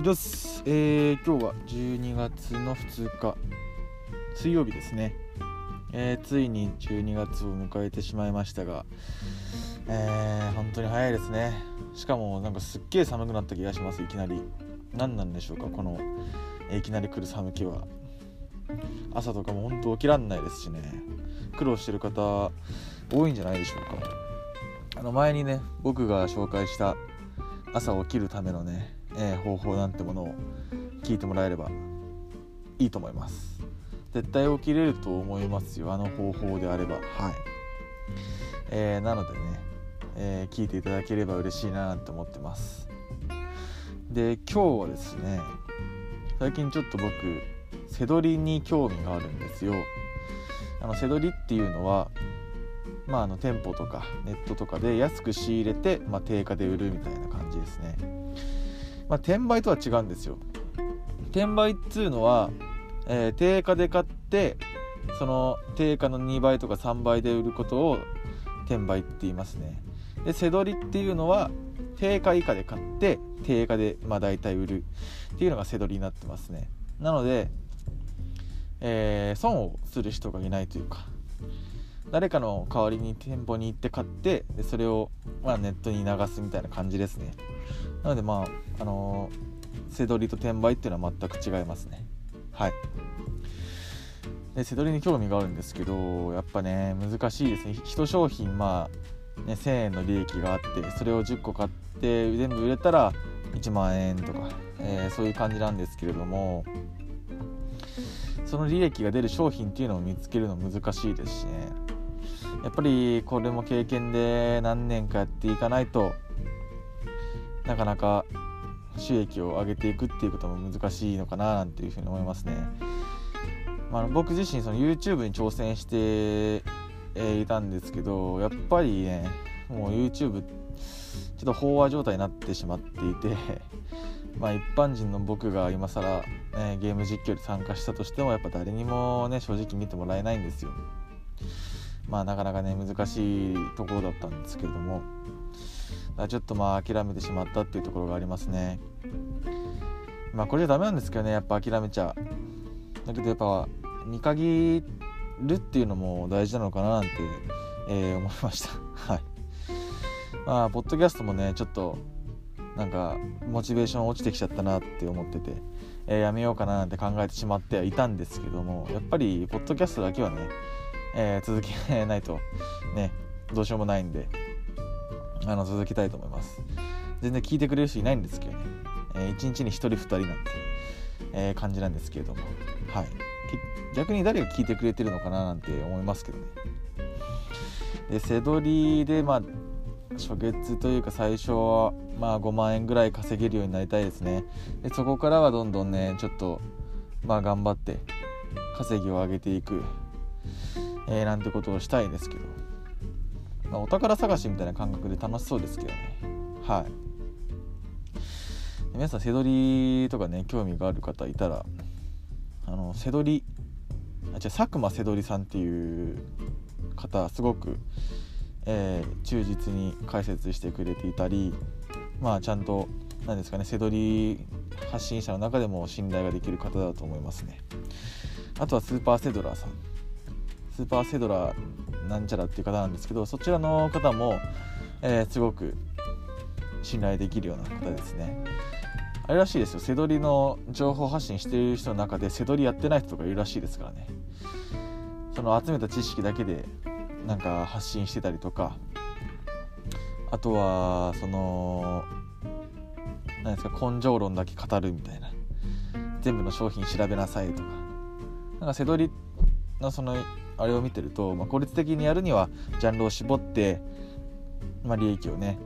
じゃす、えー、今日は12月の2日水曜日ですね、えー、ついに12月を迎えてしまいましたが、えー、本当に早いですね。しかもなんかすっげえ寒くなった気がしますいきなり。何なんでしょうかこのいきなり来る寒気は。朝とかも本当起きらんないですしね。苦労してる方多いんじゃないでしょうか。あの前にね僕が紹介した朝起きるためのね、えー、方法なんてものを聞いてもらえればいいと思います。絶対起きれると思いますよ。あの方法であれば。はい、えー、なのでね、えー、聞いていただければ嬉しいなと思ってます。で今日はですね最近ちょっと僕背取りに興味があるんですよ。あの背取りっていうのはまあ、あの店舗とかネットとかで安く仕入れて、まあ、定価で売るみたいな感じですね、まあ、転売とは違うんですよ。転売っつうのは、えー、定価で買ってその定価の2倍とか3倍で売ることを転売って言いますね。で背取りっていうのは定価以下で買って定価でまあ大体売る。っていうのが背取りになってますね。なので、えー、損をする人がいないというか。誰かの代わりに店舗に行って買ってでそれを、まあ、ネットに流すみたいな感じですね。なのでまああのー、背取りと転売っていうのは全く違いますね。はい。で背取りに興味があるんですけどやっぱね難しいですね。1商品まあね1000円の利益があってそれを10個買って全部売れたら1万円とか、えー、そういう感じなんですけれどもその利益が出る商品っていうのを見つけるの難しいですしね。やっぱりこれも経験で何年かやっていかないとなかなか収益を上げていくっていうことも難しいのかななんていうふうに思いますね。まあ、僕自身その YouTube に挑戦していたんですけどやっぱりねもう YouTube ちょっと飽和状態になってしまっていて まあ一般人の僕が今更、ね、ゲーム実況に参加したとしてもやっぱ誰にもね正直見てもらえないんですよ。まあなかなかね難しいところだったんですけれどもちょっとまあ諦めてしまったっていうところがありますね。まあこれじゃダメなんですけどねやっぱ諦めちゃだけどやっぱ見限るっていうのも大事なのかななんて、えー、思いました。はい。まあポッドキャストもねちょっとなんかモチベーション落ちてきちゃったなって思ってて、えー、やめようかななんて考えてしまってはいたんですけどもやっぱりポッドキャストだけはねえー、続けないとねどうしようもないんであの続けたいと思います。全然聞いてくれる人いないんですけどね、えー、1日に1人2人なんて、えー、感じなんですけれども。はい。逆に誰が聞いてくれてるのかななんて思いますけどね。で背取りでまあ初月というか最初はまあ5万円ぐらい稼げるようになりたいですね。でそこからはどんどんねちょっとまあ頑張って稼ぎを上げていくえー、なんてことをしたいですけど、お宝探しみたいな感覚で楽しそうですけどね。はい。皆さん背取りとかね興味がある方いたらあの背取りあ違う佐久間背取さんっていう方すごく、えー、忠実に解説してくれていたりまあちゃんと何ですかね背取り発信者の中でも信頼ができる方だと思いますね。あとはスーパーセドラーさん。スーパーセドラなんちゃらっていう方なんですけどそちらの方も、えー、すごく信頼できるような方ですね。あれらしいですよ。背取りの情報発信してる人の中で背取りやってない人とかいるらしいですからね。その集めた知識だけでなんか発信してたりとか。あとはその何ですか根性論だけ語るみたいな。全部の商品調べなさいとか。なんか背取りのそのあれを見てると、まあ、効率的にやるにはジャンルを絞って、まあ、利益をね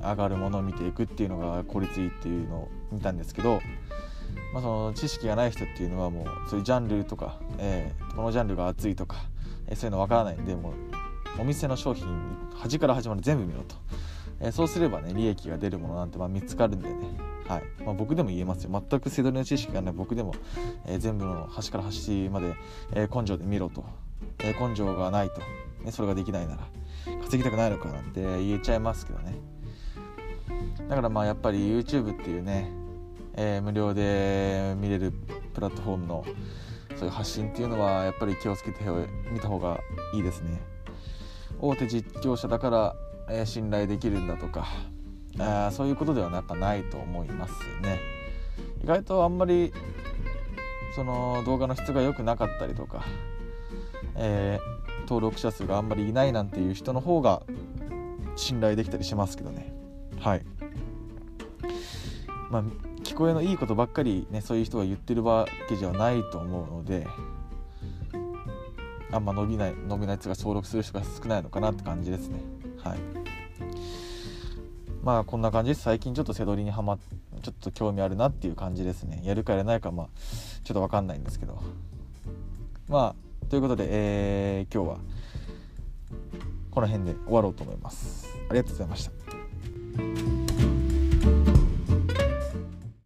上がるものを見ていくっていうのが効率いいっていうのを見たんですけど、まあ、その知識がない人っていうのはもうそういうジャンルとか、えー、このジャンルが熱いとか、えー、そういうの分からないんでもうお店の商品端から始まる全部見ろと、えー、そうすればね利益が出るものなんてまあ見つかるんでね、はい。まあ、僕でも言えますよ。全く背取りの知識がない僕でも、えー、全部の端から端まで、えー、根性で見ろと。え根性がないと、ね、それができないなら稼ぎたくないのかなんて言えちゃいますけどね。だからまあやっぱり YouTube っていうね、えー、無料で見れるプラットフォームのそういう発信っていうのはやっぱり気をつけてみた方がいいですね。大手実況者だから、えー、信頼できるんだとかあそういうことではやっぱないと思いますね。意外とあんまりその動画の質が良くなかったりとか、えー、登録者数があんまりいないなんていう人の方が信頼できたりしますけどね。はい。まあ聞こえのいいことばっかりねそういう人が言ってるわけじゃないと思うのであんま伸びない伸びないやつが登録する人が少ないのかなって感じですね。はい。まあこんな感じです。最近ちょっと背取りにはまちょっと興味あるなっていう感じですね。やるかやらないかまあちょっと分かんないんですけど。まあということで、えー、今日はこの辺で終わろうと思います。ありがとうございました。